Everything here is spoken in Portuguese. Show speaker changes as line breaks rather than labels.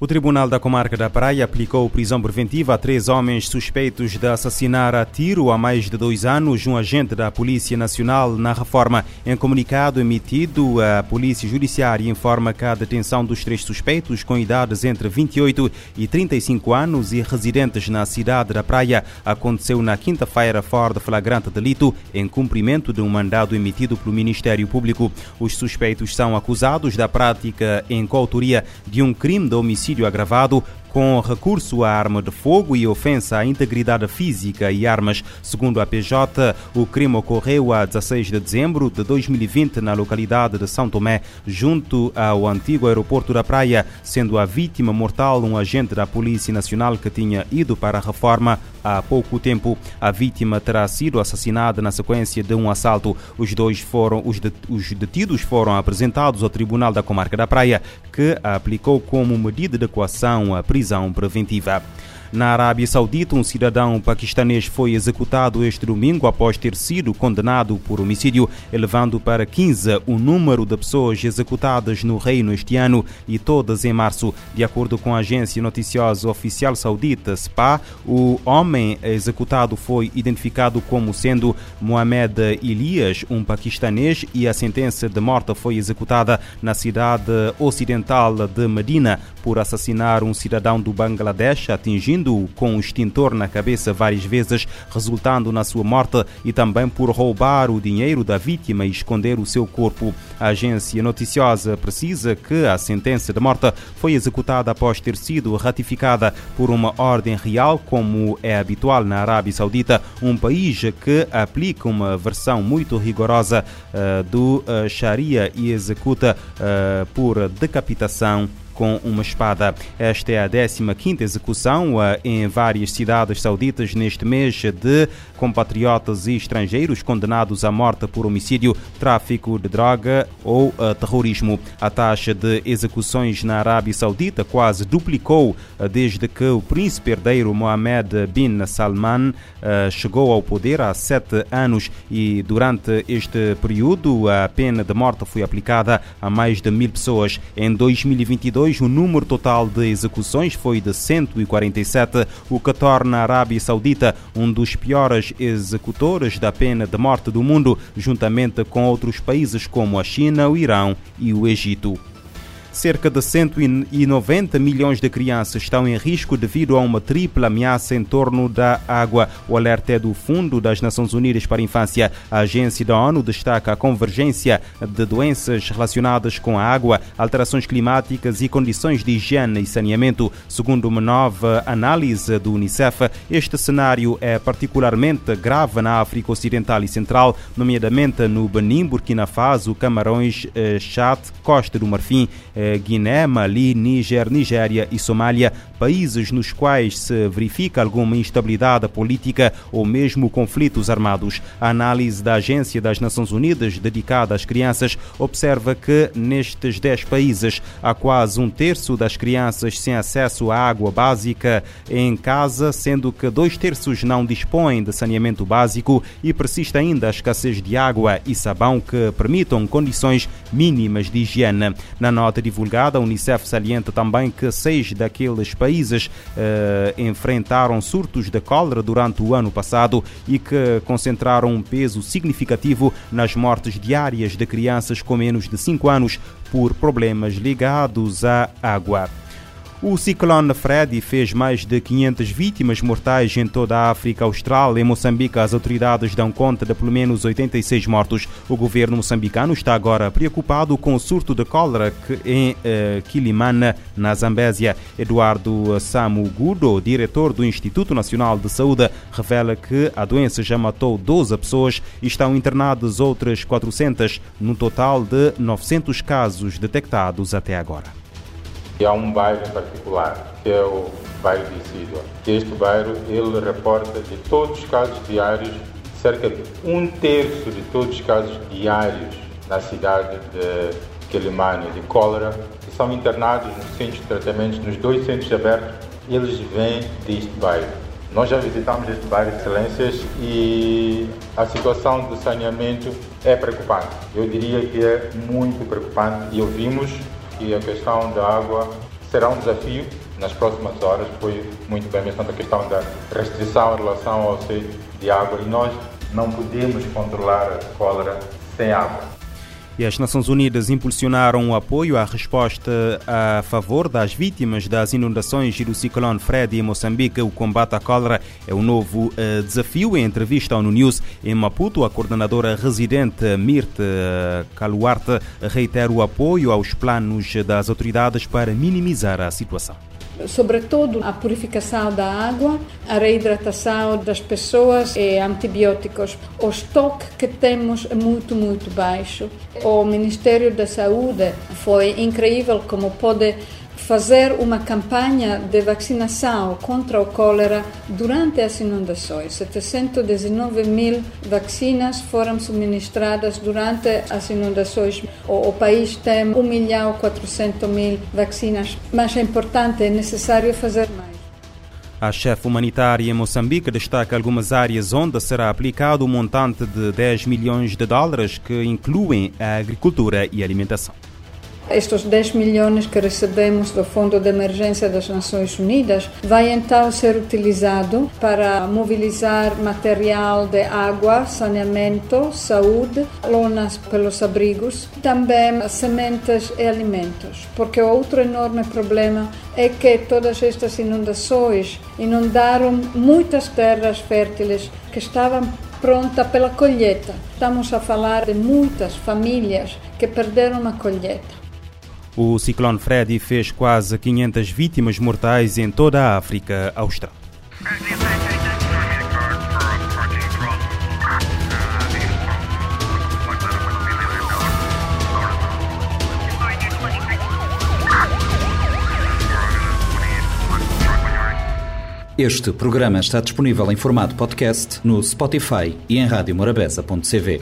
O Tribunal da Comarca da Praia aplicou prisão preventiva a três homens suspeitos de assassinar a tiro há mais de dois anos um agente da Polícia Nacional na reforma. Em comunicado emitido, a Polícia Judiciária informa que a detenção dos três suspeitos com idades entre 28 e 35 anos e residentes na cidade da Praia aconteceu na quinta-feira fora de flagrante delito em cumprimento de um mandado emitido pelo Ministério Público. Os suspeitos são acusados da prática em coautoria de um crime de homicídio homicídio agravado com recurso à arma de fogo e ofensa à integridade física e armas. Segundo a PJ, o crime ocorreu a 16 de dezembro de 2020 na localidade de São Tomé, junto ao antigo aeroporto da Praia, sendo a vítima mortal um agente da Polícia Nacional que tinha ido para a reforma há pouco tempo. A vítima terá sido assassinada na sequência de um assalto. Os dois foram os, detidos foram apresentados ao Tribunal da Comarca da Praia, que aplicou como medida de coação a prisão preventiva. Na Arábia Saudita, um cidadão paquistanês foi executado este domingo após ter sido condenado por homicídio, elevando para 15 o número de pessoas executadas no reino este ano e todas em março. De acordo com a agência noticiosa oficial saudita SPA, o homem executado foi identificado como sendo Mohamed Elias, um paquistanês, e a sentença de morte foi executada na cidade ocidental de Medina por assassinar um cidadão do Bangladesh, atingindo ferindo-o com um extintor na cabeça várias vezes, resultando na sua morte, e também por roubar o dinheiro da vítima e esconder o seu corpo. A agência noticiosa precisa que a sentença de morte foi executada após ter sido ratificada por uma ordem real, como é habitual na Arábia Saudita, um país que aplica uma versão muito rigorosa uh, do uh, Sharia e executa uh, por decapitação com uma espada. Esta é a 15 execução em várias cidades sauditas neste mês de compatriotas e estrangeiros condenados à morte por homicídio, tráfico de droga ou terrorismo. A taxa de execuções na Arábia Saudita quase duplicou desde que o príncipe herdeiro Mohammed bin Salman chegou ao poder há sete anos e durante este período a pena de morte foi aplicada a mais de mil pessoas. Em 2022 2022, o número total de execuções foi de 147, o que torna a Arábia Saudita um dos piores executores da pena de morte do mundo, juntamente com outros países como a China, o Irão e o Egito. Cerca de 190 milhões de crianças estão em risco devido a uma tripla ameaça em torno da água. O alerta é do Fundo das Nações Unidas para a Infância. A agência da ONU destaca a convergência de doenças relacionadas com a água, alterações climáticas e condições de higiene e saneamento. Segundo uma nova análise do Unicef, este cenário é particularmente grave na África Ocidental e Central, nomeadamente no Benin, Burkina Faso, Camarões, eh, Chad, Costa do Marfim Guiné, Mali, Níger, Nigéria e Somália, países nos quais se verifica alguma instabilidade política ou mesmo conflitos armados. A análise da Agência das Nações Unidas dedicada às crianças observa que nestes 10 países há quase um terço das crianças sem acesso à água básica em casa, sendo que dois terços não dispõem de saneamento básico e persiste ainda a escassez de água e sabão que permitam condições mínimas de higiene. Na nota divulgada, a Unicef salienta também que seis daqueles países eh, enfrentaram surtos de cólera durante o ano passado e que concentraram um peso significativo nas mortes diárias de crianças com menos de 5 anos por problemas ligados à água. O ciclone Freddy fez mais de 500 vítimas mortais em toda a África Austral. Em Moçambique, as autoridades dão conta de pelo menos 86 mortos. O governo moçambicano está agora preocupado com o surto de cólera em eh, Quilimana, na Zambésia. Eduardo Samu Gudo, diretor do Instituto Nacional de Saúde, revela que a doença já matou 12 pessoas e estão internadas outras 400, no total de 900 casos detectados até agora.
E há um bairro em particular, que é o bairro de Isidua. Este bairro, ele reporta de todos os casos diários, cerca de um terço de todos os casos diários na cidade de Quelimane de cólera, que são internados nos centros de tratamento, nos dois centros abertos, eles vêm deste bairro. Nós já visitamos este bairro de Excelências e a situação do saneamento é preocupante. Eu diria que é muito preocupante e ouvimos que a questão da água será um desafio nas próximas horas. Foi muito bem mencionada a questão da restrição em relação ao acesso de água e nós não podemos controlar a cólera sem água.
E as Nações Unidas impulsionaram o apoio à resposta a favor das vítimas das inundações e do ciclone Freddy em Moçambique. O combate à cólera é um novo uh, desafio. Em entrevista ao News em Maputo, a coordenadora residente Mirte Caluarte reitera o apoio aos planos das autoridades para minimizar a situação
sobretudo a purificação da água, a reidratação das pessoas e antibióticos. O estoque que temos é muito, muito baixo. O Ministério da Saúde foi incrível como pode fazer uma campanha de vacinação contra o cólera durante as inundações. 719 mil vacinas foram suministradas durante as inundações. O, o país tem 1 milhão 400 mil vacinas, mas é importante, é necessário fazer mais.
A chefe humanitária em Moçambique destaca algumas áreas onde será aplicado um montante de 10 milhões de dólares que incluem a agricultura e a alimentação.
Estes 10 milhões que recebemos do Fundo de Emergência das Nações Unidas vai então ser utilizado para mobilizar material de água, saneamento, saúde, lonas pelos abrigos, também sementes e alimentos, porque outro enorme problema é que todas estas inundações inundaram muitas terras férteis que estavam pronta pela colheita. Estamos a falar de muitas famílias que perderam a colheita.
O ciclone Freddy fez quase 500 vítimas mortais em toda a África Austral.
Este programa está disponível em formato podcast no Spotify e em radiomorabeza.cv.